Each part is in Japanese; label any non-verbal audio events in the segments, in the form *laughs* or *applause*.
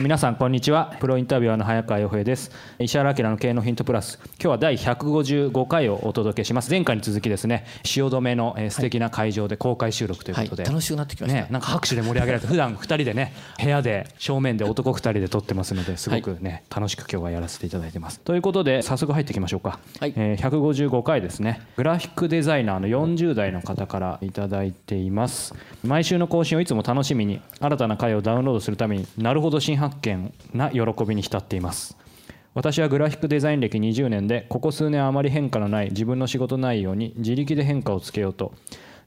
皆さんこんにちは。プロインタビュアーの早川洋平です。石原明の経営のヒントプラス。今日は第155回をお届けします。前回に続きですね汐留の素敵な会場で公開収録ということで、はい、楽しくなってきました、ね、なんか拍手で盛り上げられて *laughs* 普段2人でね部屋で正面で男2人で撮ってますのですごくね、楽しく今日はやらせていただいてます。ということで早速入っていきましょうか、はい。えー、155回ですね。グラフィックデザイナーの40代の方からいただいています。毎週の更新をいつも楽しみに新たな回をダウンロードするためになるほど新発発見な喜びに浸っています。私はグラフィックデザイン歴20年でここ数年あまり変化のない自分の仕事内容に自力で変化をつけようと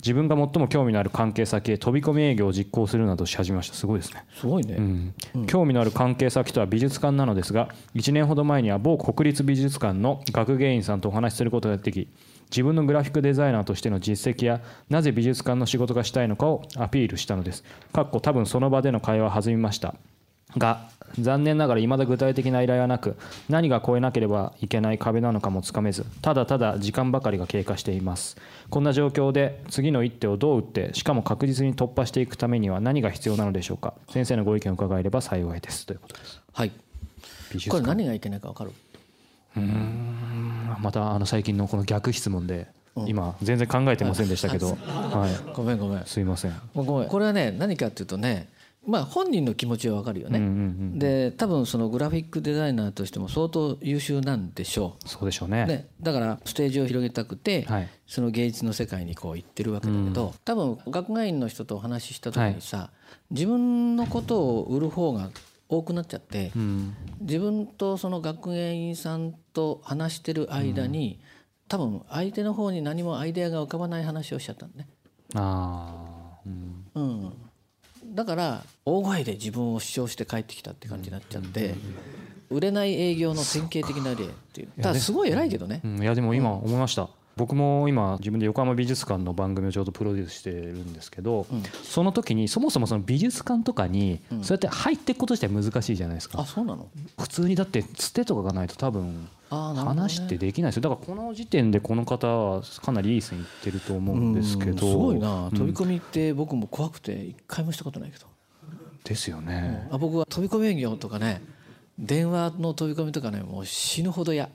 自分が最も興味のある関係先へ飛び込み営業を実行するなどし始めました。すごいですね。すごいね、うん。うん、興味のある関係先とは美術館なのですが1年ほど前には某国立美術館の学芸員さんとお話しすることができ自分のグラフィックデザイナーとしての実績やなぜ美術館の仕事がしたいのかをアピールしたのです。かっこ多分その場での会話は弾みましたが残念ながら未だ具体的な依頼はなく何が超えなければいけない壁なのかもつかめずただただ時間ばかりが経過しています。こんな状況で次の一手をどう打ってしかも確実に突破していくためには何が必要なのでしょうか。先生のご意見を伺えれば幸いです。ということです。はい。これ何がいけないか分かる？うん。またあの最近のこの逆質問で今全然考えてませんでしたけど、*laughs* はい、ごめんごめん。すいません。ごめん。これはね何かっていうとねまあ、本人の気持ちは分かるよね、うんうんうん、で多分そのグラフィックデザイナーとしても相当優秀なんでしょう。そうでしょうね。でだからステージを広げたくて、はい、その芸術の世界にこう行ってるわけだけど、うん、多分学外員の人とお話しした時にさ、はい、自分のことを売る方が多くなっちゃって、うん、自分とその学芸員さんと話してる間に、うん、多分相手の方に何もアイデアが浮かばない話をしちゃったんね。あうん、うんだから大声で自分を主張して帰ってきたって感じになっちゃって売れない営業の典型的な例っていう。ただすごい偉いけどね。いやでも今思いました、僕も今自分で横浜美術館の番組をちょうどプロデュースしてるんですけど、うん、その時にそもそもその美術館とかにそうやって入っていくこと自体難しいじゃないですか、あそうなの？普通にだってつてとかがないと多分話ってできないですよ。だからこの時点でこの方はかなりいい線いってると思うんですけど。すごいな。飛び込みって僕も怖くて一回もしたことないけど。ですよね、あ僕は飛び込み営業とかね電話の飛び込みとかねもう死ぬほど嫌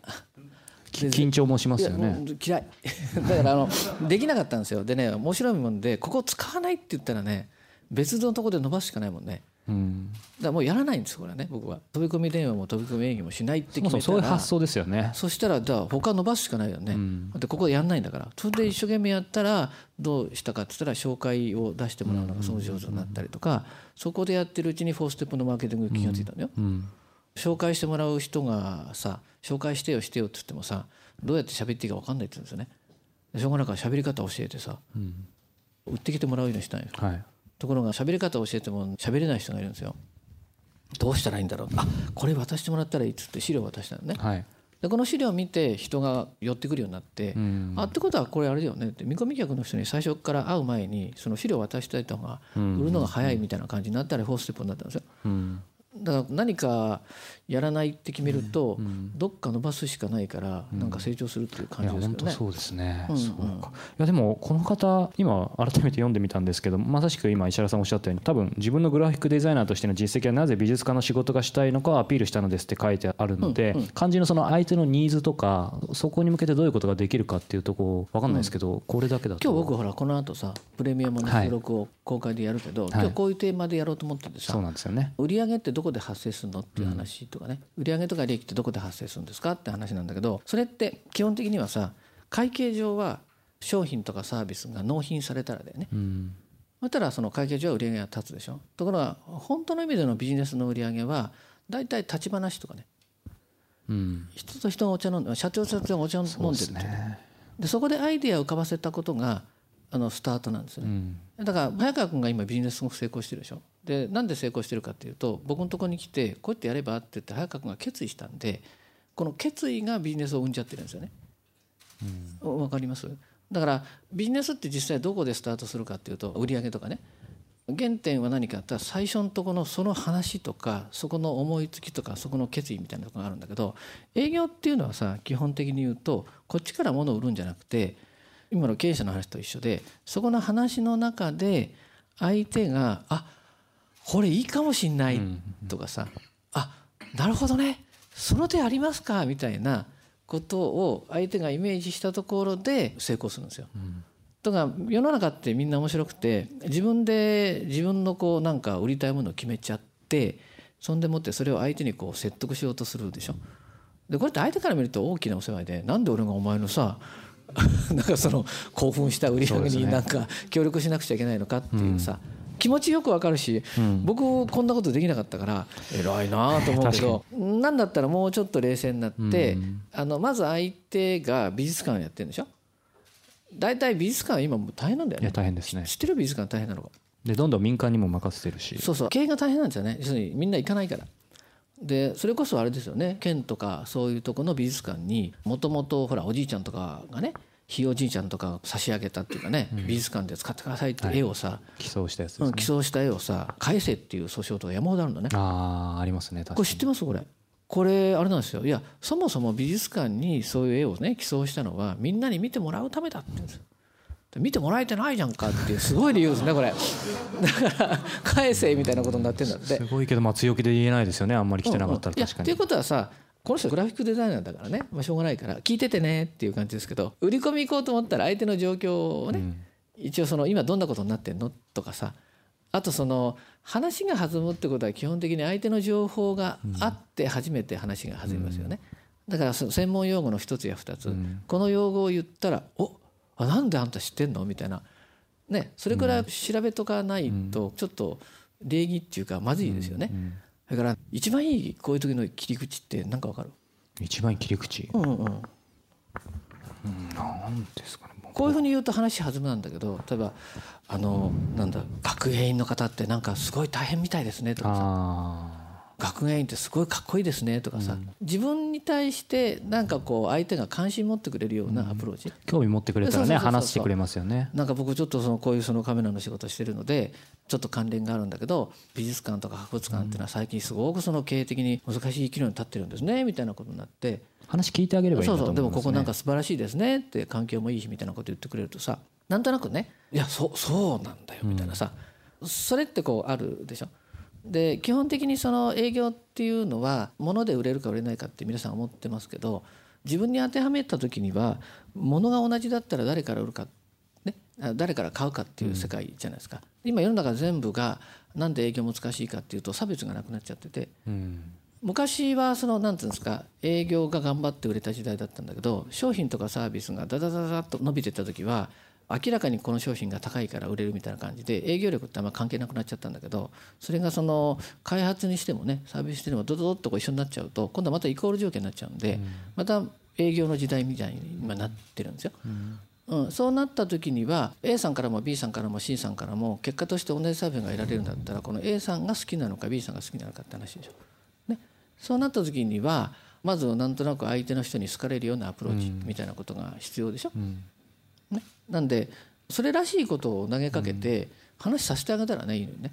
緊張もしますよね。嫌い。*laughs* だからあのできなかったんですよ。でね面白いもんでここ使わないって言ったらね別のとこで伸ばすしかないもんね。うん、だからもうやらないんですこれはね僕は。飛び込み電話も飛び込み営業もしないって決めたら。そういう発想ですよね。そしたらじゃあ他伸ばすしかないよね、うん、でここでやんないんだから。それで一生懸命やったらどうしたかって言ったら紹介を出してもらうのがすごい上手になったりとかそこでやってるうちに4ステップのマーケティング気が付いたんだよ、うん、紹介してもらう人がさ紹介してよしてよって言ってもさどうやって喋っていいか分かんないって言うんですよね。しょうがないから喋り方教えてさ、うん、売ってきてもらうようにしたんよ、はい、ところが喋り方教えても喋れない人がいるんですよ。どうしたらいいんだろう。あこれ渡してもらったらいいっつって資料渡したのね、はい、でこの資料を見て人が寄ってくるようになって、うん、あってことはこれあれだよね。って見込み客の人に最初から会う前にその資料を渡したいとか売るのが早いみたいな感じになったらフォーステップになったんですよ。うんだから何かやらないって決めると、どっか伸ばすしかないからなんか成長するっていう感じですよね。そうですね。うんうん、やでもこの方今改めて読んでみたんですけどまさしく今石原さんおっしゃったように多分自分のグラフィックデザイナーとしての実績はなぜ美術家の仕事がしたいのかをアピールしたのですって書いてあるので、肝心のその相手のニーズとかそこに向けてどういうことができるかっていうとこ分かんないですけど、これだけだと。今日僕ほらこの後さプレミアムの収録を公開でやるけど、今日こういうテーマでやろうと思っててさ、そうなんですよね。売上ってどこで発生するのっていう話とかね、売上とか利益ってどこで発生するんですかって話なんだけどそれって基本的にはさ会計上は商品とかサービスが納品されたらだよね。うん。そしたらその会計上は売り上げが立つでしょ。ところが本当の意味でのビジネスの売り上げは大体立ち話とかね。うん。人と人がお茶飲んで社長社長がお茶飲んでるってね。でそこでアイデアを浮かばせたことがあのスタートなんですよね、うん。だから早川君が今ビジネスすごく成功してるでしょでなんで成功してるかっていうと僕のところに来てこうやってやればって言って早川君が決意したんでこの決意がビジネスを生んじゃってるんですよね。わ、かります？だからビジネスって実際どこでスタートするかっていうと売上とかね。原点は何かって言ったら最初のところのその話とかそこの思いつきとかそこの決意みたいなところがあるんだけど営業っていうのはさ基本的に言うとこっちから物を売るんじゃなくて今の経営者の話と一緒でそこの話の中で相手が「あこれいいかもしんない」とかさ「あなるほどねその手ありますか」みたいなことを相手がイメージしたところで成功するんですよ。とか世の中ってみんな面白くて自分で自分のこうなんか売りたいものを決めちゃってそんでもってそれを相手にこう説得しようとするでしょ。でこれって相手から見ると大きなお世話でなんで俺がお前のさ *laughs* なんかその興奮した売り上げになんか協力しなくちゃいけないのかっていうさ、気持ちよくわかるし、僕こんなことできなかったから偉いなと思うけどなんだったらもうちょっと冷静になって、あのまず相手が美術館をやってるんでしょ？大体美術館は今もう大変なんだよいやね大変ですね。知ってる美術館大変なのかでどんどん民間にも任せてるし。そうそう。経営が大変なんですよね。要するにみんな行かないから。でそれこそあれですよね。県とかそういうとこの美術館にもともとほらおじいちゃんとかがねひいおじいちゃんとか差し上げたっていうかね、美術館で使ってくださいって絵をさ、寄贈したやつですね。うん寄贈した絵をさ返せっていう訴訟とか山ほどあるんだね。ああありますね確かに。これ知ってます？これ。これあれなんですよ。いやそもそも美術館にそういう絵をね寄贈したのはみんなに見てもらうためだって言うんです見てもらえてないじゃんかっていうすごい理由ですねこれ。だから返せみたいなことになってんだって。すごいけどまあ強気で言えないですよね。あんまり来てなかったら確かに。っていうことはさこの人グラフィックデザイナーだからね、まあ、しょうがないから。聞いててねっていう感じですけど売り込み行こうと思ったら相手の状況をね、一応その今どんなことになってんのとかさあとその話が弾むってことは基本的に相手の情報があって初めて話が弾みますよね、だからその専門用語の一つや二つ、この用語を言ったら「おあなんであんた知ってんの?」みたいな。ねそれくらい調べとかないとちょっと礼儀っていうかまずいですよね。だから一番いいこういう時の切り口って何かわかる、一番いい切り口？うんうん、なんですかねこういうふうに言うと話弾むなんだけど例えばあのなんだ学芸員の方ってなんかすごい大変みたいですねとかさ。あ学芸員ってすごいかっこいいですねとかさ、自分に対してなんかこう相手が関心持ってくれるようなアプローチ、ー興味持ってくれたらね話してくれますよね。なんか僕ちょっとそのこういうそのカメラの仕事してるのでちょっと関連があるんだけど美術館とか博物館っていうのは最近すごくその経営的に難しい岐路に立ってるんですねみたいなことになって。話聞いてあげればいいんそうそうでもここなんか素晴らしいですねって環境もいいしみたいなこと言ってくれるとさ。なんとなくね。いやそそうなんだよみたいなさ、それってこうあるでしょ。で基本的にその営業っていうのは物で売れるか売れないかって皆さん思ってますけど自分に当てはめた時には物が同じだったら誰から売るかね、あ誰から買うかっていう世界じゃないですか、今世の中全部がなんで営業難しいかっていうと差別がなくなっちゃってて。うん。昔はそのなんていうんですか営業が頑張って売れた時代だったんだけど商品とかサービスがダダダダッと伸びてった時は明らかにこの商品が高いから売れるみたいな感じで営業力ってあんま関係なくなっちゃったんだけどそれがその開発にしてもねサービスにしてもドドドッとこう一緒になっちゃうと今度はまたイコール条件になっちゃうんでまた営業の時代みたいに今なってるんですよ。うん、そうなった時には A さんからも B さんからも C さんからも結果として同じサービスが得られるんだったらこの A さんが好きなのか B さんが好きなのかって話でしょ。ね、そうなった時にはまずなんとなく相手の人に好かれるようなアプローチみたいなことが必要でしょ。ね、なんでそれらしいことを投げかけて話させてあげたらねいいのにね。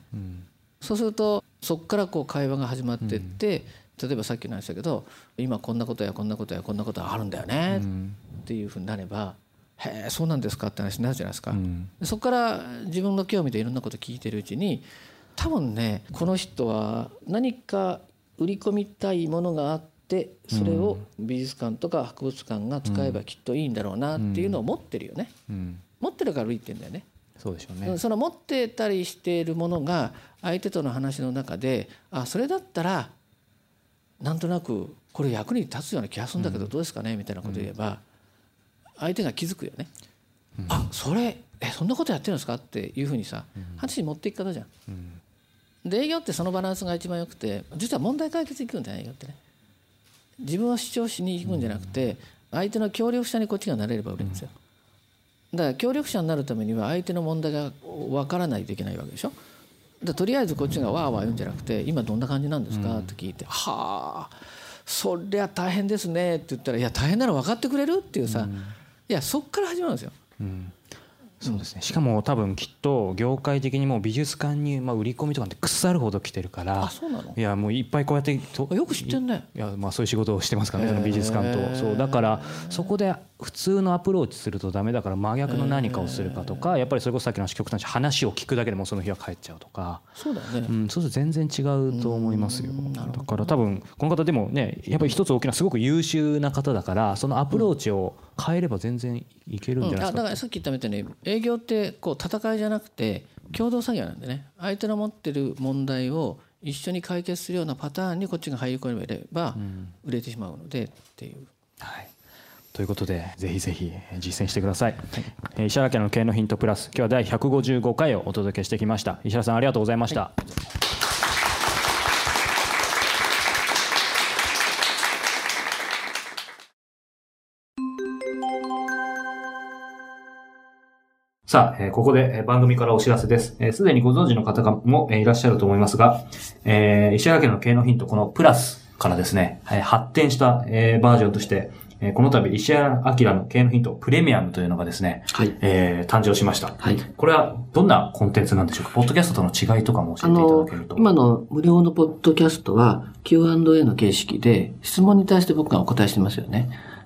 そうするとそこからこう会話が始まってって、例えばさっきの話だけど今こんなことやこんなことやこんなことがあるんだよねっていうふうになればへえそうなんですか？って話になるじゃないですか、うん、そこから自分の興味でいろんなこと聞いてるうちに多分ねこの人は何か売り込みたいものがあってそれを美術館とか博物館が使えばきっといいんだろうなっていうのを持ってるよね、うん、持ってるから売りってんだよね。そうでしょうね。その持ってたりしているものが相手との話の中であそれだったらなんとなくこれ役に立つような気がするんだけどどうですかね？みたいなこと言えば相手が気づくよね。あそれえそんなことやってるんですかっていうふうにさ話に持っていき方じゃん。で営業ってそのバランスが一番よくて実は問題解決いくんだよ営業ってね。自分を主張しに行くんじゃなくて相手の協力者にこっちがなれれば売れるんですよ。だから協力者になるためには相手の問題が分からないといけないわけでしょ。でとりあえずこっちがわーわー言うんじゃなくて今どんな感じなんですか？って聞いて、はあそりゃ大変ですねって言ったらいや大変なの分かってくれるっていうさ、いやそこから始まるんですよ。うんそうですね、しかも多分きっと業界的にも美術館にまあ売り込みとかって腐るほど来てるからあそうなの？いやもういっぱいこうやってよく知ってんね。いやまあそういう仕事をしてますからねその美術館と。そうだからそこで普通のアプローチするとダメだから真逆の何かをするかとかやっぱりそれこそさっきの極端な話を聞くだけでもその日は帰っちゃうとか。そうだね、うん、そうすると全然違うと思いますよ。だから多分この方でもねやっぱり一つ大きなすごく優秀な方だからそのアプローチを変えれば全然いけるんじゃないですか、うん、だからさっき言ったみたいに営業ってこう戦いじゃなくて共同作業なんでね。相手の持ってる問題を一緒に解決するようなパターンにこっちが入り込めれば売れてしまうのでっていう。はい。ということでぜひぜひ実践してください、はい、石原家の経営のヒントプラス今日は第155回をお届けしてきました。石原さんありがとうございました、はいさあ、えー、ここで、えー、番組からお知らせです。す、えー、で、にご存知の方も、えー、いらっしゃると思いますが、えー、石原家の経営のヒント、このプラスからですね、えー、発展した、えー、バージョンとして、えー、この度、石原明の経営のヒント、プレミアムというのがですね、はい、えー、誕生しました。はい。これはどんなコンテンツなんでしょうか？ポッドキャストとの違いとかも教えていただけると。今の無料のポッドキャストは Q&A の形式で、質問に対して僕がお答えしてますよね。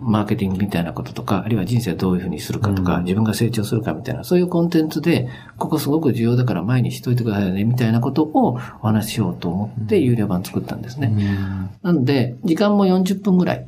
マーケティングみたいなこととか、あるいは人生をどういうふうにするかとか、うん、自分が成長するかみたいな、そういうコンテンツで、ここすごく重要だから前にしといてくださいね、みたいなことをお話ししようと思って有料版作ったんですね。うん、なので、時間も40分ぐらい。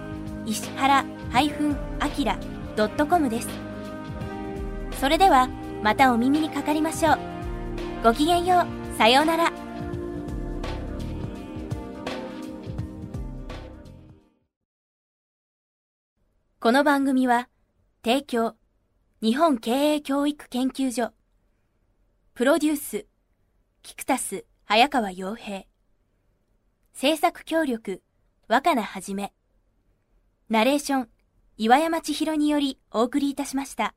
石原 -akira.com です。それではまたお耳にかかりましょう。ごきげんよう。さようなら。この番組は、提供、日本経営教育研究所、プロデュース、キクタス、早川洋平、制作協力、若菜はじめ、ナレーション、岩山千尋によりお送りいたしました。